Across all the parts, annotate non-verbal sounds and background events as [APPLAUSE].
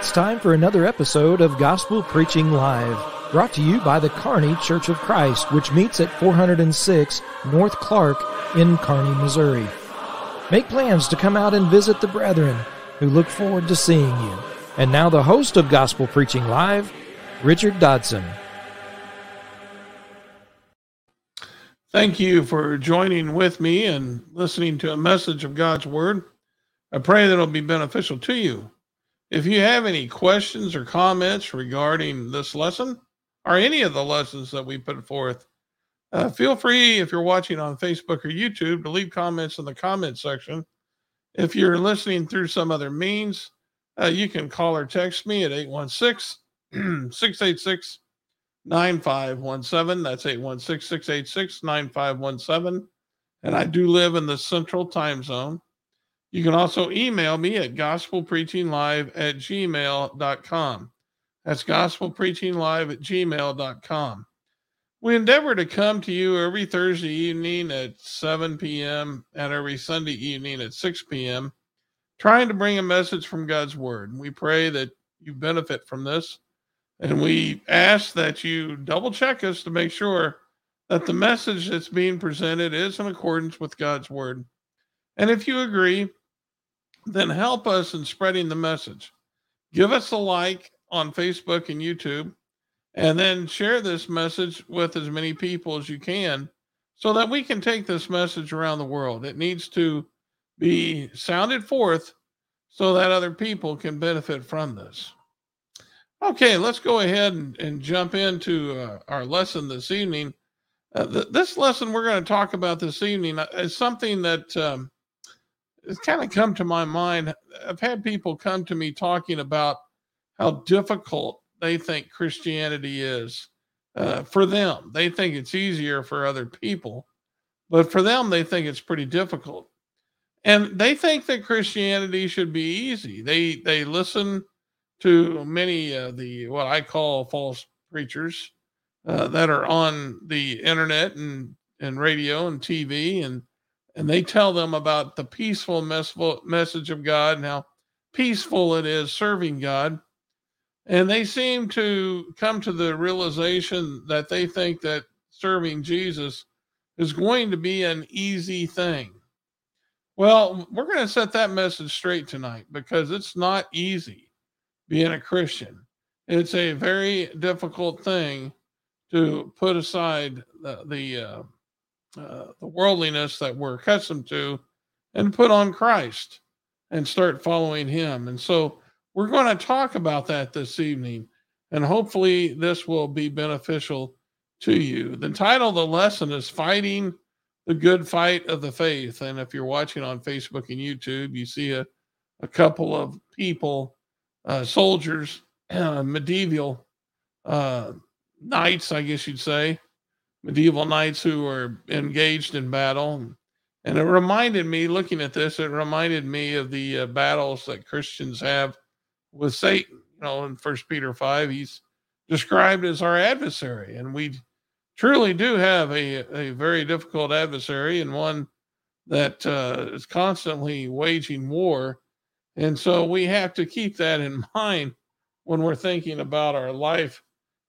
It's time for another episode of Gospel Preaching Live, brought to you by the Kearney Church of Christ, which meets at 406 North Clark in Kearney, Missouri. Make plans to come out and visit the brethren who look forward to seeing you. And now the host of Gospel Preaching Live, Richard Dodson. Thank you for joining with me and listening to a message of God's Word. I pray that it'll be beneficial to you. If you have any questions or comments regarding this lesson or any of the lessons that we put forth, uh, feel free, if you're watching on Facebook or YouTube, to leave comments in the comment section. If you're listening through some other means, uh, you can call or text me at 816 686 [CLEARS THROAT] 9517. That's 816 686 9517. And I do live in the central time zone. You can also email me at gospelpreachinglive at gmail.com. That's gospelpreachinglive at gmail.com. We endeavor to come to you every Thursday evening at 7 p.m. and every Sunday evening at 6 p.m., trying to bring a message from God's Word. We pray that you benefit from this. And we ask that you double check us to make sure that the message that's being presented is in accordance with God's Word. And if you agree, then help us in spreading the message. Give us a like on Facebook and YouTube, and then share this message with as many people as you can so that we can take this message around the world. It needs to be sounded forth so that other people can benefit from this. Okay, let's go ahead and, and jump into uh, our lesson this evening. Uh, th- this lesson we're going to talk about this evening uh, is something that um, it's kind of come to my mind. I've had people come to me talking about how difficult they think Christianity is uh, for them. They think it's easier for other people, but for them, they think it's pretty difficult. And they think that Christianity should be easy. They they listen to many of the what I call false preachers uh, that are on the internet and and radio and TV and and they tell them about the peaceful message of God and how peaceful it is serving God. And they seem to come to the realization that they think that serving Jesus is going to be an easy thing. Well, we're going to set that message straight tonight because it's not easy being a Christian. It's a very difficult thing to put aside the, the uh, uh, the worldliness that we're accustomed to and put on Christ and start following Him. And so we're going to talk about that this evening, and hopefully this will be beneficial to you. The title of the lesson is Fighting the Good Fight of the Faith. And if you're watching on Facebook and YouTube, you see a, a couple of people, uh, soldiers, [CLEARS THROAT] medieval uh, knights, I guess you'd say, medieval knights who were engaged in battle. And it reminded me, looking at this, it reminded me of the uh, battles that Christians have with Satan. You know, in First Peter five, he's described as our adversary, and we truly do have a a very difficult adversary and one that uh, is constantly waging war. And so we have to keep that in [LAUGHS] mind when we're thinking about our life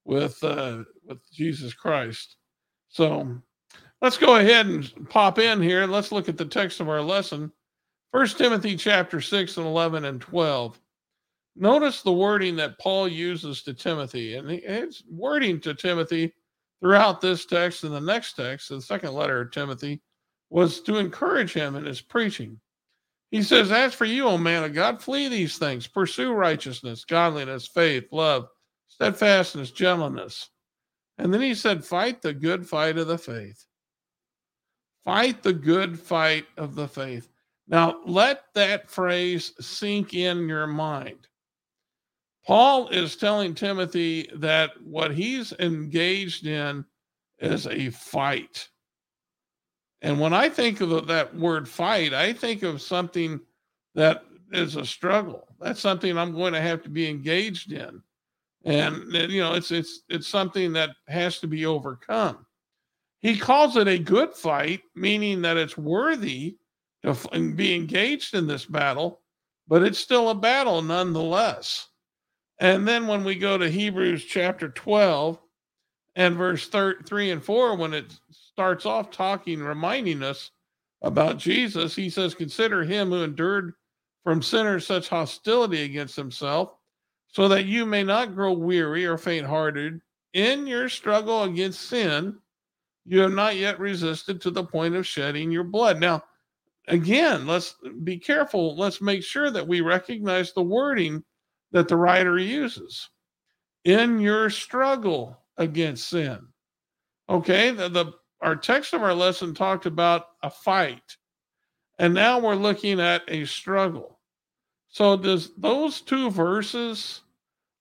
with uh, with Jesus Christ. So let's go ahead and pop in here. Let's look at the text of our lesson. First Timothy chapter 6 and 11 and 12. Notice the wording that Paul uses to Timothy, and it's wording to Timothy throughout this text and the next text, the second letter of Timothy, was to encourage him in his preaching. He says, As for you, O man of God, flee these things, pursue righteousness, godliness, faith, love, steadfastness, gentleness. And then he said, Fight the good fight of the faith. Fight the good fight of the faith. Now, let that phrase sink in your mind. Paul is telling Timothy that what he's engaged in is a fight. And when I think of that word fight, I think of something that is a struggle. That's something I'm going to have to be engaged in and you know it's it's it's something that has to be overcome. He calls it a good fight meaning that it's worthy to be engaged in this battle but it's still a battle nonetheless. And then when we go to Hebrews chapter 12 and verse 3 and 4, when it starts off talking, reminding us about Jesus, he says, Consider him who endured from sinners such hostility against himself, so that you may not grow weary or faint hearted in your struggle against sin. You have not yet resisted to the point of shedding your blood. Now, again, let's be careful. Let's make sure that we recognize the wording that the writer uses in your struggle against sin. Okay, the, the our text of our lesson talked about a fight, and now we're looking at a struggle. So, does those two verses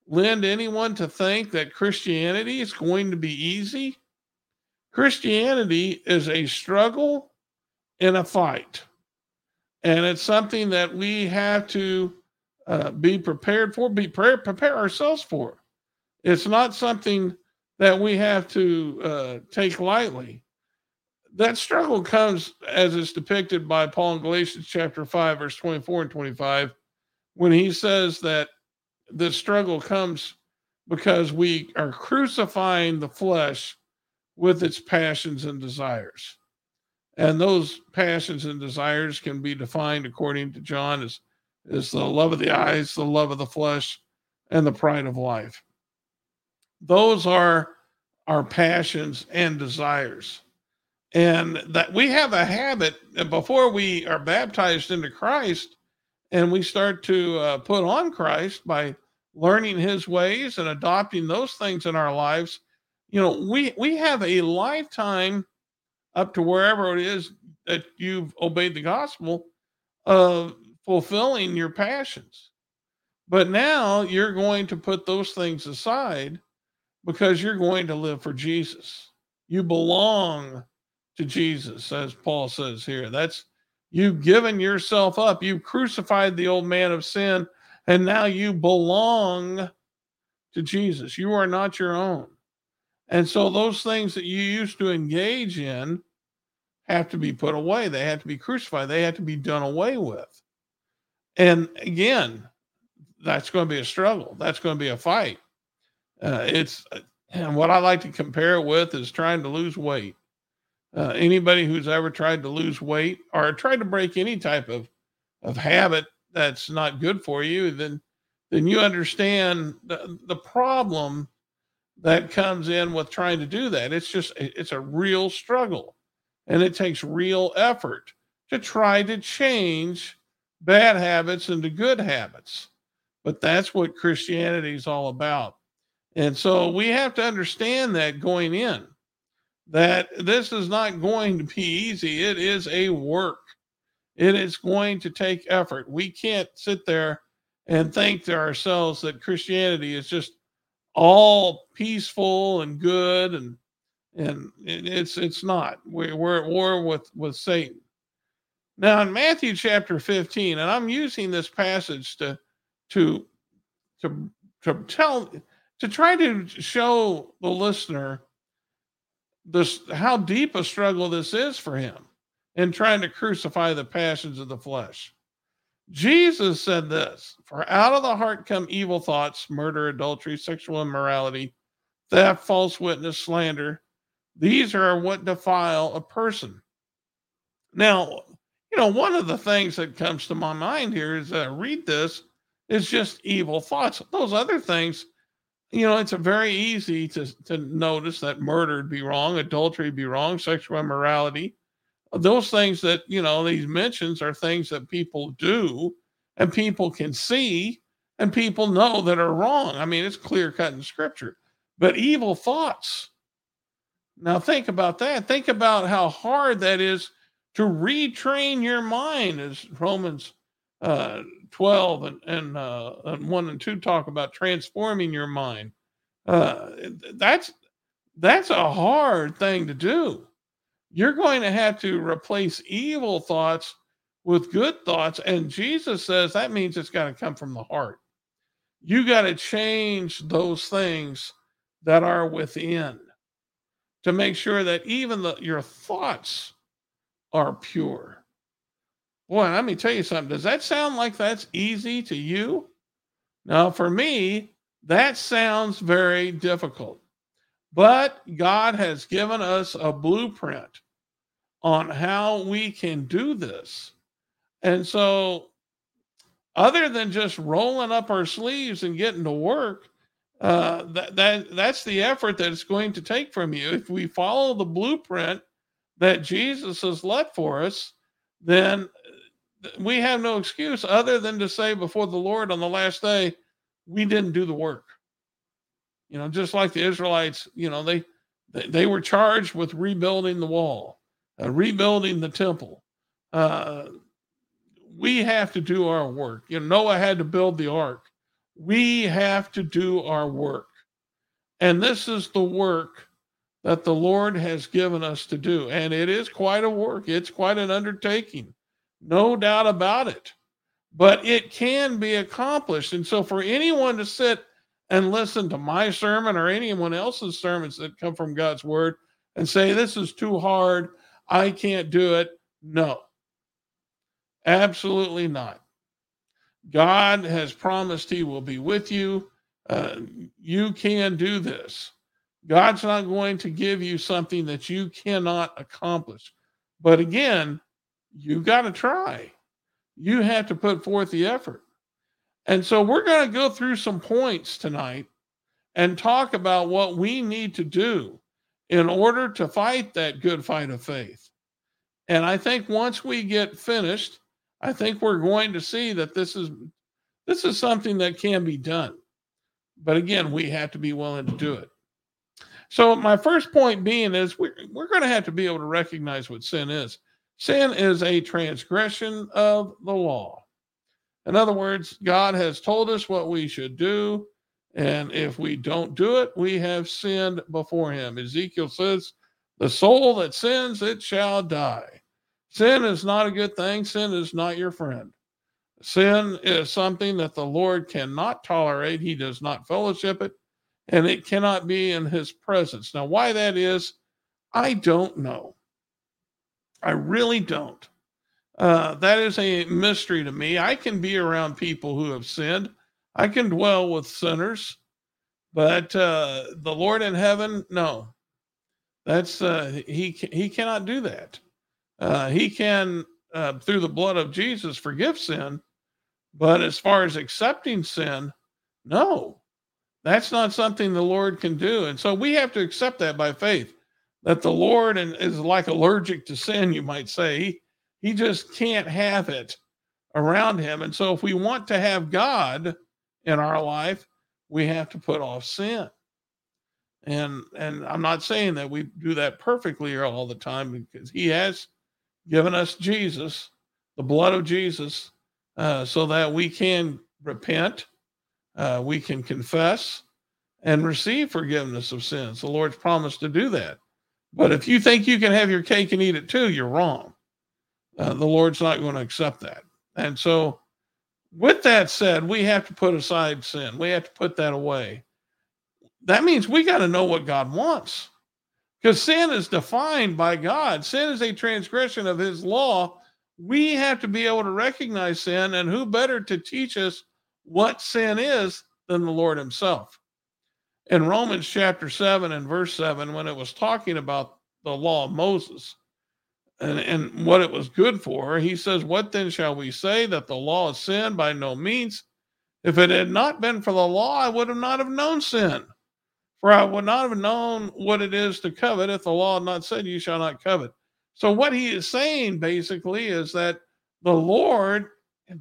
lend anyone to think that Christianity is going to be easy? Christianity is a struggle in a fight, and it's something that we have to uh, be prepared for, be pre- prepare ourselves for. It's not something that we have to uh, take lightly. That struggle comes as it's depicted by Paul in Galatians chapter 5, verse 24 and 25, when he says that the struggle comes because we are crucifying the flesh with its passions and desires. And those passions and desires can be defined according to John as is the love of the eyes, the love of the flesh, and the pride of life. Those are our passions and desires. And that we have a habit before we are baptized into Christ and we start to uh, put on Christ by learning his ways and adopting those things in our lives. You know, we we have a lifetime up to wherever it is that you've obeyed the gospel of fulfilling your passions. But now you're going to put those things aside because you're going to live for Jesus. You belong to Jesus, as Paul says here. That's you've given yourself up. You've crucified the old man of sin, and now you belong to Jesus. You are not your own. And so those things that you used to engage in have to be put away. They have to be crucified. They have to be done away with. And again, that's going to be a struggle. That's going to be a fight. Uh, it's and what I like to compare it with is trying to lose weight. Uh, anybody who's ever tried to lose weight or tried to break any type of of habit that's not good for you, then then you understand the, the problem that comes in with trying to do that. It's just it's a real struggle, and it takes real effort to try to change bad habits into good habits. But that's what Christianity is all about. And so we have to understand that going in, that this is not going to be easy. It is a work, it is going to take effort. We can't sit there and think to ourselves that Christianity is just all peaceful and good and and it's it's not we're at war with with satan now in Matthew chapter 15, and I'm using this passage to to to to tell to try to show the listener this how deep a struggle this is for him in trying to crucify the passions of the flesh. Jesus said this For out of the heart come evil thoughts, murder, adultery, sexual immorality, theft, false witness, slander. These are what defile a person. Now, you know, one of the things that comes to my mind here is that I read this is just evil thoughts. Those other things, you know, it's very easy to, to notice that murder would be wrong, adultery be wrong, sexual immorality. Those things that, you know, these mentions are things that people do and people can see and people know that are wrong. I mean, it's clear cut in scripture. But evil thoughts. Now, think about that. Think about how hard that is to retrain your mind, as Romans uh, 12 and, and, uh, and 1 and 2 talk about transforming your mind. Uh, that's that's a hard thing to do. You're going to have to replace evil thoughts with good thoughts. And Jesus says that means it's got to come from the heart. You got to change those things that are within to make sure that even the, your thoughts are pure. Boy, let me tell you something. Does that sound like that's easy to you? Now, for me, That sounds very difficult. But God has given us a blueprint on how we can do this. And so, other than just rolling up our sleeves and getting to work, uh, that, that that's the effort that it's going to take from you. If we follow the blueprint that Jesus has left for us, then we have no excuse other than to say before the Lord on the last day, we didn't do the work. You know, just like the Israelites, you know, they they were charged with rebuilding the wall, uh, rebuilding the temple. Uh, we have to do our work. You know, Noah had to build the ark. We have to do our work. And this is the work that the Lord has given us to do. And it is quite a work, it's quite an undertaking, no doubt about it. But it can be accomplished. And so, for anyone to sit and listen to my sermon or anyone else's sermons that come from God's word and say, This is too hard, I can't do it, no, absolutely not. God has promised He will be with you. Uh, you can do this. God's not going to give you something that you cannot accomplish. But again, you got to try. You have to put forth the effort. And so we're going to go through some points tonight and talk about what we need to do in order to fight that good fight of faith. And I think once we get finished, I think we're going to see that this is this is something that can be done. But again, we have to be willing to do it. So my first point being is we're, we're going to have to be able to recognize what sin is. Sin is a transgression of the law. In other words, God has told us what we should do. And if we don't do it, we have sinned before him. Ezekiel says, The soul that sins, it shall die. Sin is not a good thing. Sin is not your friend. Sin is something that the Lord cannot tolerate. He does not fellowship it and it cannot be in his presence. Now, why that is, I don't know. I really don't. Uh, that is a mystery to me. I can be around people who have sinned, I can dwell with sinners, but uh, the Lord in heaven, no. That's uh, he. He cannot do that. Uh, he can, uh, through the blood of Jesus, forgive sin, but as far as accepting sin, no. That's not something the Lord can do. And so we have to accept that by faith that the Lord is like allergic to sin, you might say. He, just can't have it around him. And so if we want to have God in our life, we have to put off sin. And and I'm not saying that we do that perfectly all the time because he has given us Jesus, the blood of Jesus, uh, so that we can repent uh, we can confess and receive forgiveness of sins. The Lord's promised to do that. But if you think you can have your cake and eat it too, you're wrong. Uh, the Lord's not going to accept that. And so, with that said, we have to put aside sin. We have to put that away. That means we got to know what God wants. Because sin is defined by God. Sin is a transgression of his law. We have to be able to recognize sin, and who better to teach us what sin is than the Lord Himself. In Romans chapter 7 and verse 7, when it was talking about the law of Moses and, and what it was good for, he says, What then shall we say that the law is sin? By no means. If it had not been for the law, I would have not have known sin. For I would not have known what it is to covet if the law had not said, You shall not covet. So, what he is saying basically is that the Lord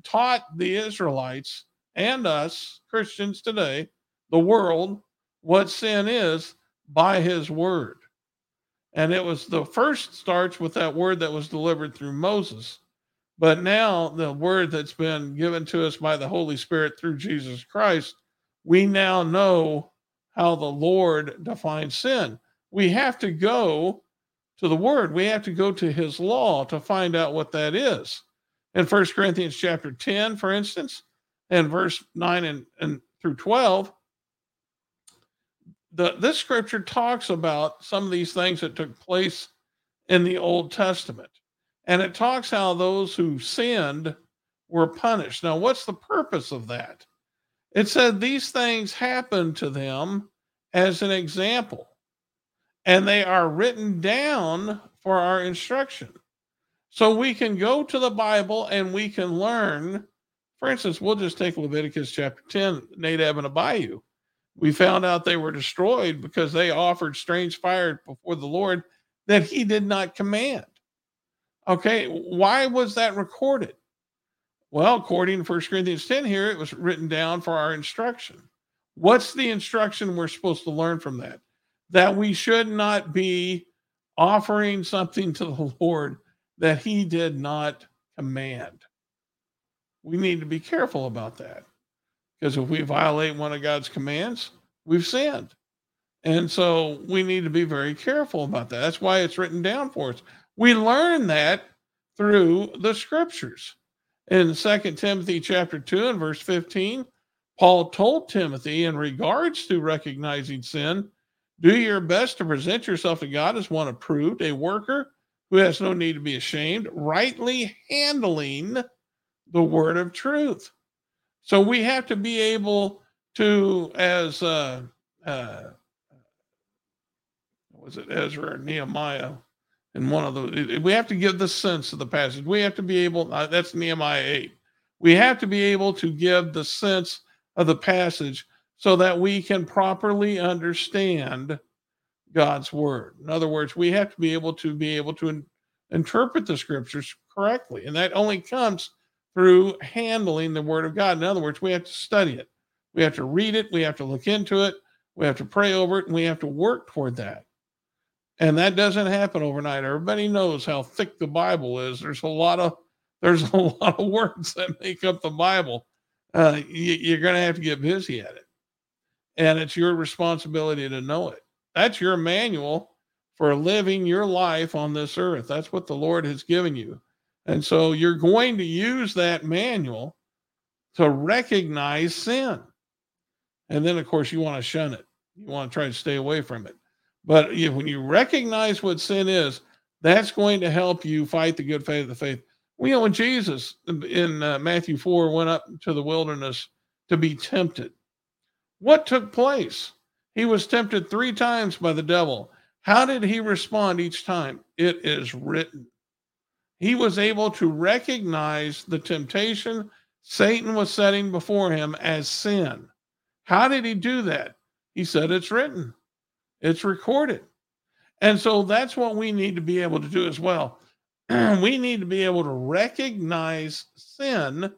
taught the Israelites and us Christians today, the world, what sin is by his word. And it was the first starts with that word that was delivered through Moses. But now the word that's been given to us by the Holy Spirit through Jesus Christ, we now know how the Lord defines sin. We have to go to the word. We have to go to his law to find out what that is. In First Corinthians chapter 10, for instance, and verse 9 and, and through 12 the this scripture talks about some of these things that took place in the old testament and it talks how those who sinned were punished now what's the purpose of that It said these things happened to them as an example, and they are written down for our instruction. So we can go to the Bible and we can learn. For instance, we'll just take Leviticus chapter 10, Nadab and Abihu. We found out they were destroyed because they offered strange fire before the Lord that he did not command. Okay, why was that recorded? Well, according to 1 Corinthians 10 here, it was written down for our instruction. What's the instruction we're supposed to learn from that? That we should not be offering something to the Lord that he did not command. We need to be careful about that because if we violate one of God's commands, we've sinned. And so we need to be very careful about that. That's why it's written down for us. We learn that through the scriptures. In Second Timothy chapter 2 and verse 15, Paul told Timothy in regards to recognizing sin, do your best to present yourself to God as one approved, a worker who has no need to be ashamed, rightly handling the word of truth. So we have to be able to, as uh, uh, was it Ezra or Nehemiah? In one of the, we have to give the sense of the passage. We have to be able. Uh, that's Nehemiah eight. We have to be able to give the sense of the passage so that we can properly understand God's word. In other words, we have to be able to be able to in, interpret the scriptures correctly, and that only comes through handling the word of God. In other words, we have to study it. We have to read it, we have to look into it, we have to pray over it, and we have to work toward that. And that doesn't happen overnight. Everybody knows how thick the Bible is. There's a lot of there's a [LAUGHS] lot of words that make up the Bible. Uh, you, you're going to have to get busy at it, and it's your responsibility to know it. That's your manual for living your life on this earth. That's what the Lord has given you. And so you're going to use that manual to recognize sin. And then, of course, you want to shun it. You want to try to stay away from it. But if, when you recognize what sin is, that's going to help you fight the good fight of the faith. We know when Jesus in uh, Matthew 4 went up to the wilderness to be tempted, what took place? He was tempted three times by the devil. How did he respond each time? It is written. He was able to recognize the temptation Satan was setting before him as sin. How did he do that? He said, It's written, it's recorded. And so that's what we need to be able to do as well. [CLEARS THROAT] we need to be able to recognize sin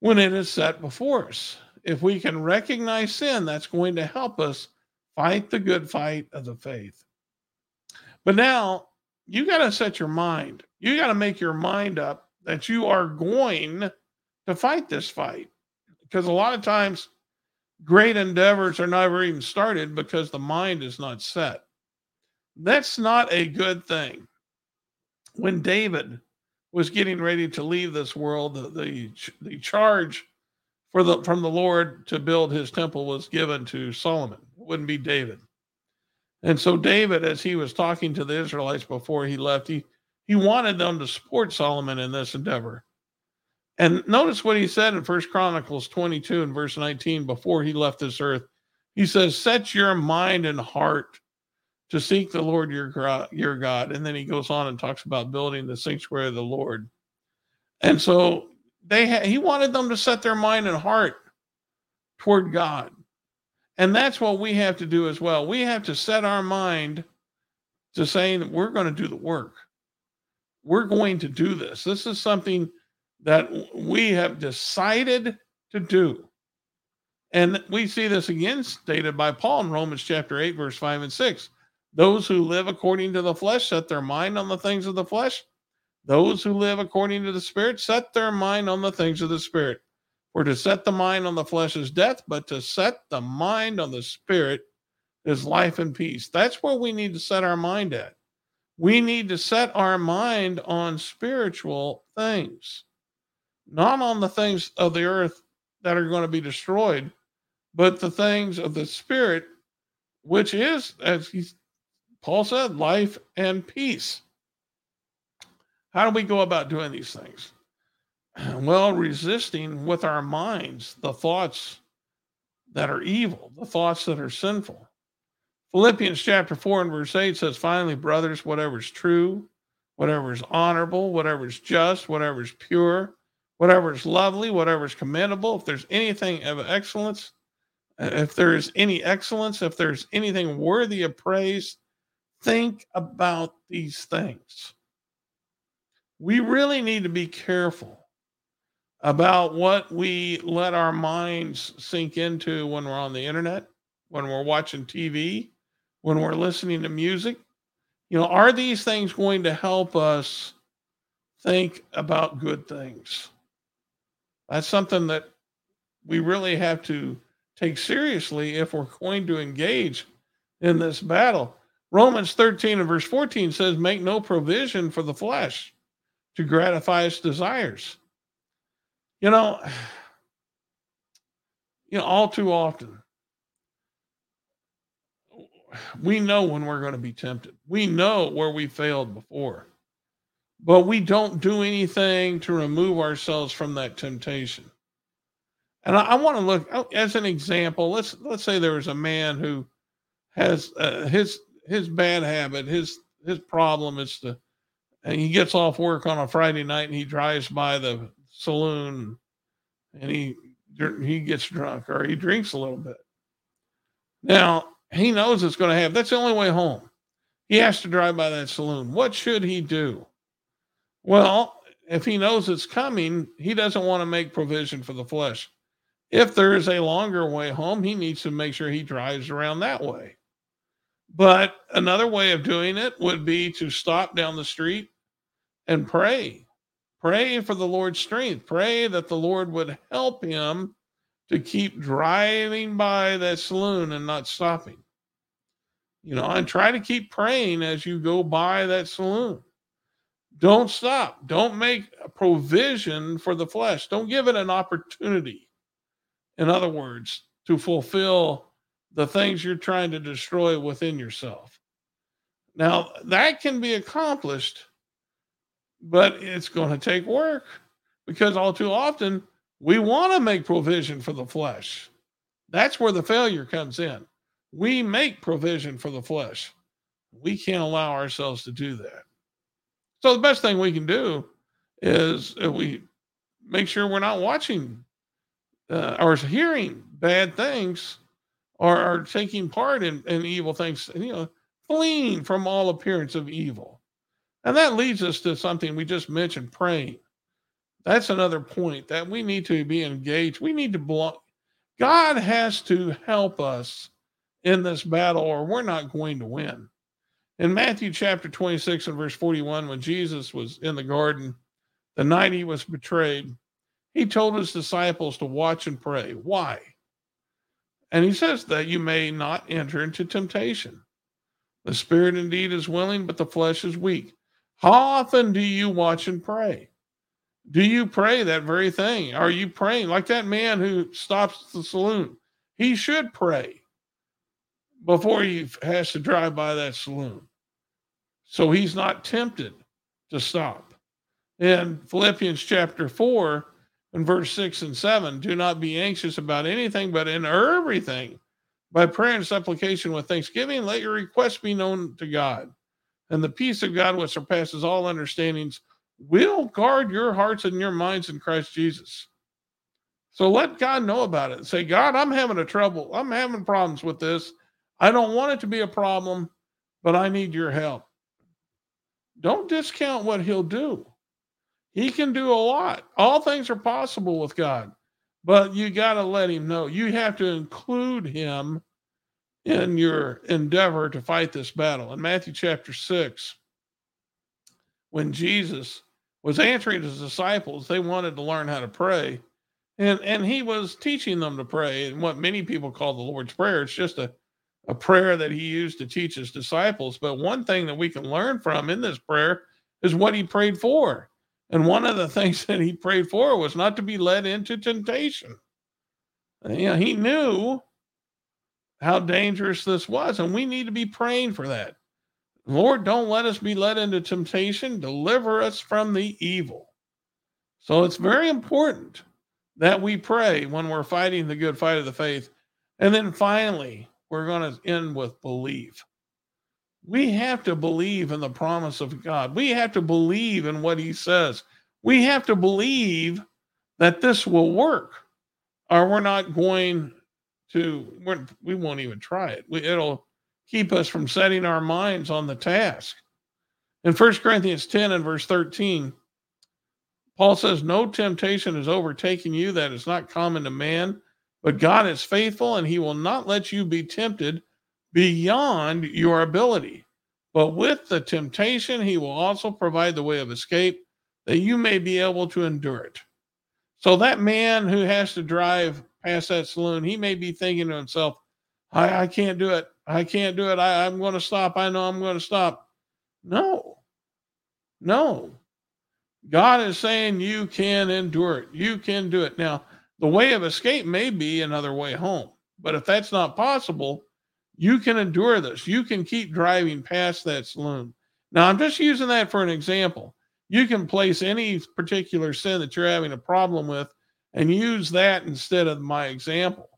when it is set before us. If we can recognize sin, that's going to help us fight the good fight of the faith. But now you got to set your mind. You got to make your mind up that you are going to fight this fight. Because a lot of times, great endeavors are never even started because the mind is not set. That's not a good thing. When David was getting ready to leave this world, the, the, the charge for the from the Lord to build his temple was given to Solomon. It wouldn't be David. And so David, as he was talking to the Israelites before he left, he, he wanted them to support Solomon in this endeavor. And notice what he said in First Chronicles 22 and verse 19 before he left this earth. He says, Set your mind and heart to seek the Lord your, your God. And then he goes on and talks about building the sanctuary of the Lord. And so they ha- he wanted them to set their mind and heart toward God. And that's what we have to do as well. We have to set our mind to saying that we're going to do the work. We're going to do this. This is something that we have decided to do. And we see this again stated by Paul in Romans chapter 8, verse 5 and 6. Those who live according to the flesh set their mind on the things of the flesh. Those who live according to the Spirit set their mind on the things of the Spirit. For to set the mind on the flesh is death, but to set the mind on the Spirit is life and peace. That's where we need to set our mind at. We need to set our mind on spiritual things not on the things of the earth that are going to be destroyed, but the things of the spirit, which is, as he, Paul said, life and peace. How do we go about doing these things? [CLEARS THROAT] well, resisting with our minds the thoughts that are evil, the thoughts that are sinful. Philippians chapter 4 and verse 8 says, Finally, brothers, whatever is true, whatever is honorable, whatever is just, whatever is pure, whatever is lovely, whatever is commendable, if there's anything of excellence, uh, if there is any excellence, if there's anything worthy of praise, think about these things. We really need to be careful about what we let our minds sink into when we're on the internet, when we're watching TV, when we're listening to music. You know, are these things going to help us think about good things? That's something that we really have to take seriously if we're going to engage in this battle. Romans 13 and verse 14 says, Make no provision for the flesh to gratify its desires you know, you know, all too often, we know when we're going to be tempted. We know where we failed before, but we don't do anything to remove ourselves from that temptation. And I, I want to look oh, as an example. Let's let's say there was a man who has uh, his his bad habit. His his problem is to, and he gets off work on a Friday night and he drives by the saloon and he he gets drunk or he drinks a little bit. Now he knows it's going to happen. That's the only way home. He has to drive by that saloon. What should he do? Well, if he knows it's coming, he doesn't want to make provision for the flesh. If there is a longer way home, he needs to make sure he drives around that way. But another way of doing it would be to stop down the street and pray Pray for the Lord's strength. Pray that the Lord would help him to keep driving by that saloon and not stopping. You know, and try to keep praying as you go by that saloon. Don't stop. Don't make a provision for the flesh. Don't give it an opportunity, in other words, to fulfill the things you're trying to destroy within yourself. Now, that can be accomplished but it's going to take work because all too often we want to make provision for the flesh. That's where the failure comes in. We make provision for the flesh. We can't allow ourselves to do that. So the best thing we can do is we make sure we're not watching uh, or hearing bad things or, or taking part in, in evil things, you know, fleeing from all appearance of evil. And that leads us to something we just mentioned praying. That's another point that we need to be engaged. We need to block. God has to help us in this battle, or we're not going to win. In Matthew chapter 26 and verse 41, when Jesus was in the garden, the night he was betrayed, he told his disciples to watch and pray. Why? And he says that you may not enter into temptation. The spirit indeed is willing, but the flesh is weak. How often do you watch and pray? Do you pray that very thing? Are you praying like that man who stops at the saloon? He should pray before he has to drive by that saloon. So he's not tempted to stop. In Philippians chapter 4 and verse 6 and 7, do not be anxious about anything, but in everything, by prayer and supplication with thanksgiving, let your requests be known to God and the peace of God, which surpasses all understandings, will guard your hearts and your minds in Christ Jesus. So let God know about it. Say, God, I'm having a trouble. I'm having problems with this. I don't want it to be a problem, but I need your help. Don't discount what he'll do. He can do a lot. All things are possible with God, but you got to let him know. You have to include him in your endeavor to fight this battle. In Matthew chapter 6, when Jesus was answering his disciples, they wanted to learn how to pray. And, and he was teaching them to pray and what many people call the Lord's Prayer. It's just a, a prayer that he used to teach his disciples. But one thing that we can learn from in this prayer is what he prayed for. And one of the [LAUGHS] things that he prayed for was not to be led into temptation. You know, he knew how dangerous this was. And we need to be praying for that. Lord, don't let us be led into temptation. Deliver us from the evil. So it's very important that we pray when we're fighting the good fight of the faith. And then finally, we're going to end with belief. We have to believe in the promise of God. We have to believe in what he says. We have to believe that this will work, or we're not going to, we're, we won't even try it. We, it'll keep us from setting our minds on the task. In 1 Corinthians 10 and verse 13, Paul says, No temptation is overtaking you that is not common to man, but God is faithful and he will not let you be tempted beyond your ability. But with the temptation, he will also provide the way of escape that you may be able to endure it. So that man who has to drive past that saloon, he may be thinking to himself, I, I can't do it. I can't do it. I, I'm going to stop. I know I'm going to stop. No, no. God is saying you can endure it. You can do it. Now, the way of escape may be another way home, but if that's not possible, you can endure this. You can keep driving past that saloon. Now, I'm just using that for an example. You can place any particular sin that you're having a problem with and use that instead of my example.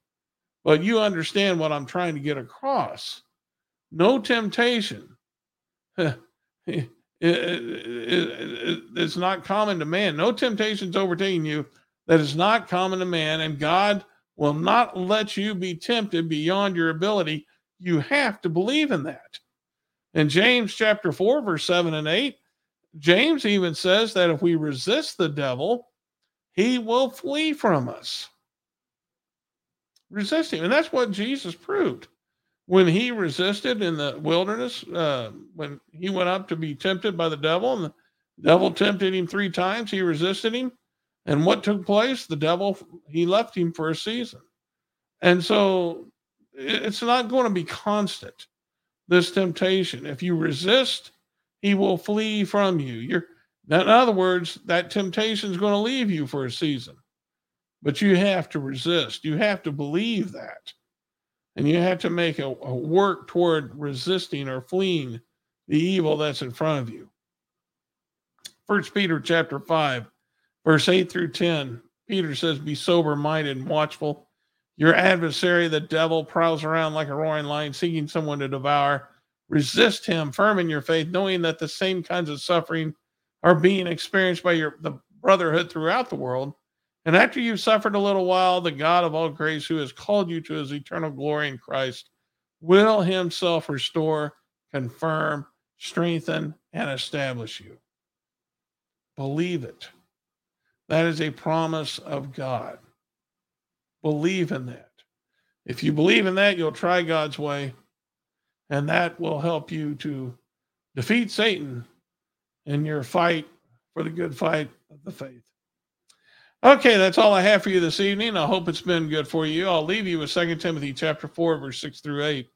But you understand what I'm trying to get across. No temptation [LAUGHS] it's not common to man. No temptation's overtaking you that is not common to man, and God will not let you be tempted beyond your ability. You have to believe in that. In James chapter 4, verse 7 and 8, James even says that if we resist the devil, he will flee from us. Resist him. And that's what Jesus proved when he resisted in the wilderness, uh, when he went up to be tempted by the devil, and the devil tempted him three times, he resisted him. And what took place? The devil, he left him for a season. And so it's not going to be constant, this temptation. If you resist, he will flee from you. You're, in other words, that temptation is going to leave you for a season. But you have to resist. You have to believe that and you have to make a, a, work toward resisting or fleeing the evil that's in front of you first peter chapter 5 verse 8 through 10 peter says be sober minded and watchful your adversary the devil prowls around like a roaring lion seeking someone to devour resist him firm in your faith knowing that the same kinds of suffering are being experienced by your the brotherhood throughout the world and after you've suffered a little while, the God of all grace, who has called you to his eternal glory in Christ, will himself restore, confirm, strengthen, and establish you. Believe it. That is a promise of God. Believe in that. If you believe in that, you'll try God's way, and that will help you to defeat Satan in your fight for the good fight of the faith. Okay, that's all I have for you this evening. I hope it's been good for you. I'll leave you with 2 Timothy chapter 4, verse 6 through 8.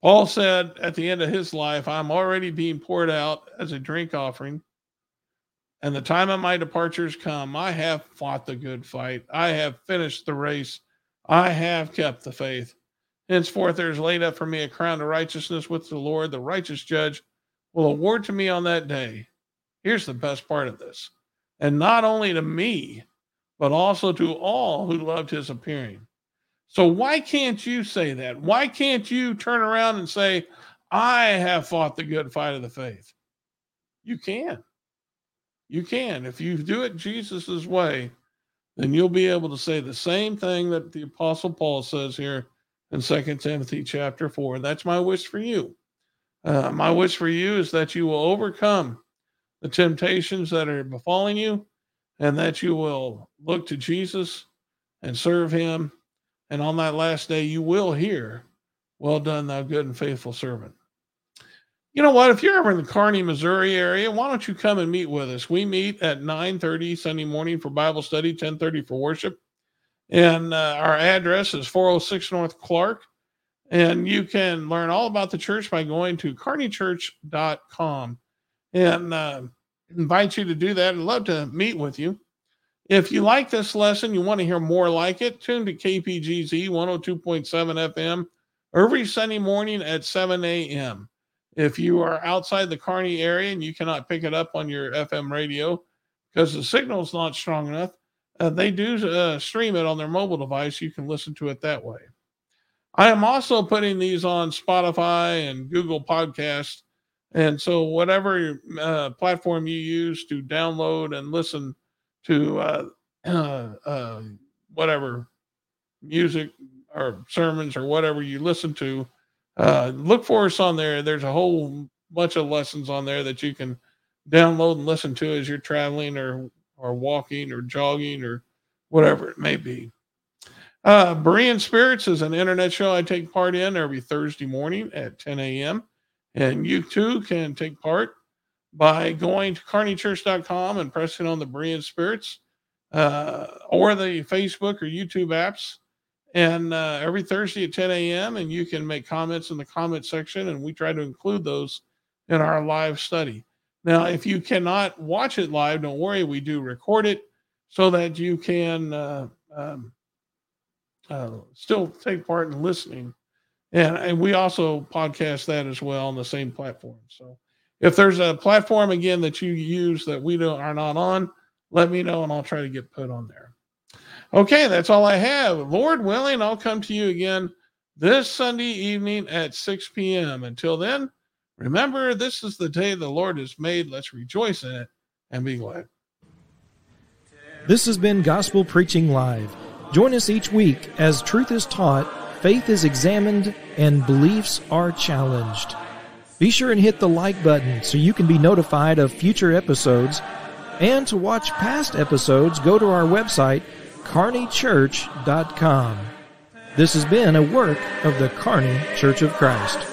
Paul said at the end of his life, I'm already being poured out as a drink offering, and the time of my departure has come. I have fought the good fight. I have finished the race. I have kept the faith. Henceforth, there is laid up for me a crown of righteousness with the Lord, the righteous judge, will award to me on that day. Here's the best part of this and not only to me, but also to all who loved his appearing. So, why can't you say that? Why can't you turn around and say, I have fought the good fight of the faith? You can. You can. If you do it Jesus's way, then you'll be able to say the same thing that the Apostle Paul says here in Second Timothy chapter 4. That's my wish for you. Uh, my wish for you is that you will overcome the temptations that are befalling you, and that you will look to Jesus and serve him. And on that last day, you will hear, Well done, thou good and faithful servant. You know what? If you're ever in the Kearney, Missouri area, why don't you come and meet with us? We meet at 9:30 Sunday morning for Bible study, 10:30 for worship. And uh, our address is 406 North Clark. And you can learn all about the church by going to kearneychurch.com and uh, invite you to do that. I'd love to meet with you. If you like this lesson, you want to hear more like it, tune to KPGZ 102.7 FM every Sunday morning at 7 a.m. If you are outside the Kearney area and you cannot pick it up on your FM radio, because the signal's not strong enough. Uh, they do uh, stream it on their mobile device. You can listen to it that way. I am also putting these on Spotify and Google Podcast, and so whatever uh, platform you use to download and listen to uh, [CLEARS THROAT] uh, whatever music or sermons or whatever you listen to, uh, look for us on there. There's a whole bunch of lessons on there that you can download and listen to as you're traveling or or walking or jogging or whatever it may be. Uh, Berean Spirits is an internet show I take part in every Thursday morning at 10 a.m. And you too can take part by going to kearneychurch.com and pressing on the Berean Spirits uh, or the Facebook or YouTube apps. And uh, every Thursday at 10 a.m. And you can make comments in the comment section, and we try to include those in our live study. Now, if you cannot watch it live, don't worry, we do record it so that you can uh, um, uh, still take part in listening. And, and we also podcast that as well on the same platform. So if there's a platform again that you use that we don't are not on, let me know and I'll try to get put on there. Okay, that's all I have. Lord willing, I'll come to you again this Sunday evening at 6 p.m. Until then, remember this is the day the Lord has made. Let's rejoice in it and be glad. This has been Gospel Preaching Live. Join us each week as truth is taught, faith is examined, and beliefs are challenged. Be sure and hit the like button so you can be notified of future episodes. And to watch past episodes, go to our website, kearneychurch.com. This has been a work of the Kearney Church of Christ.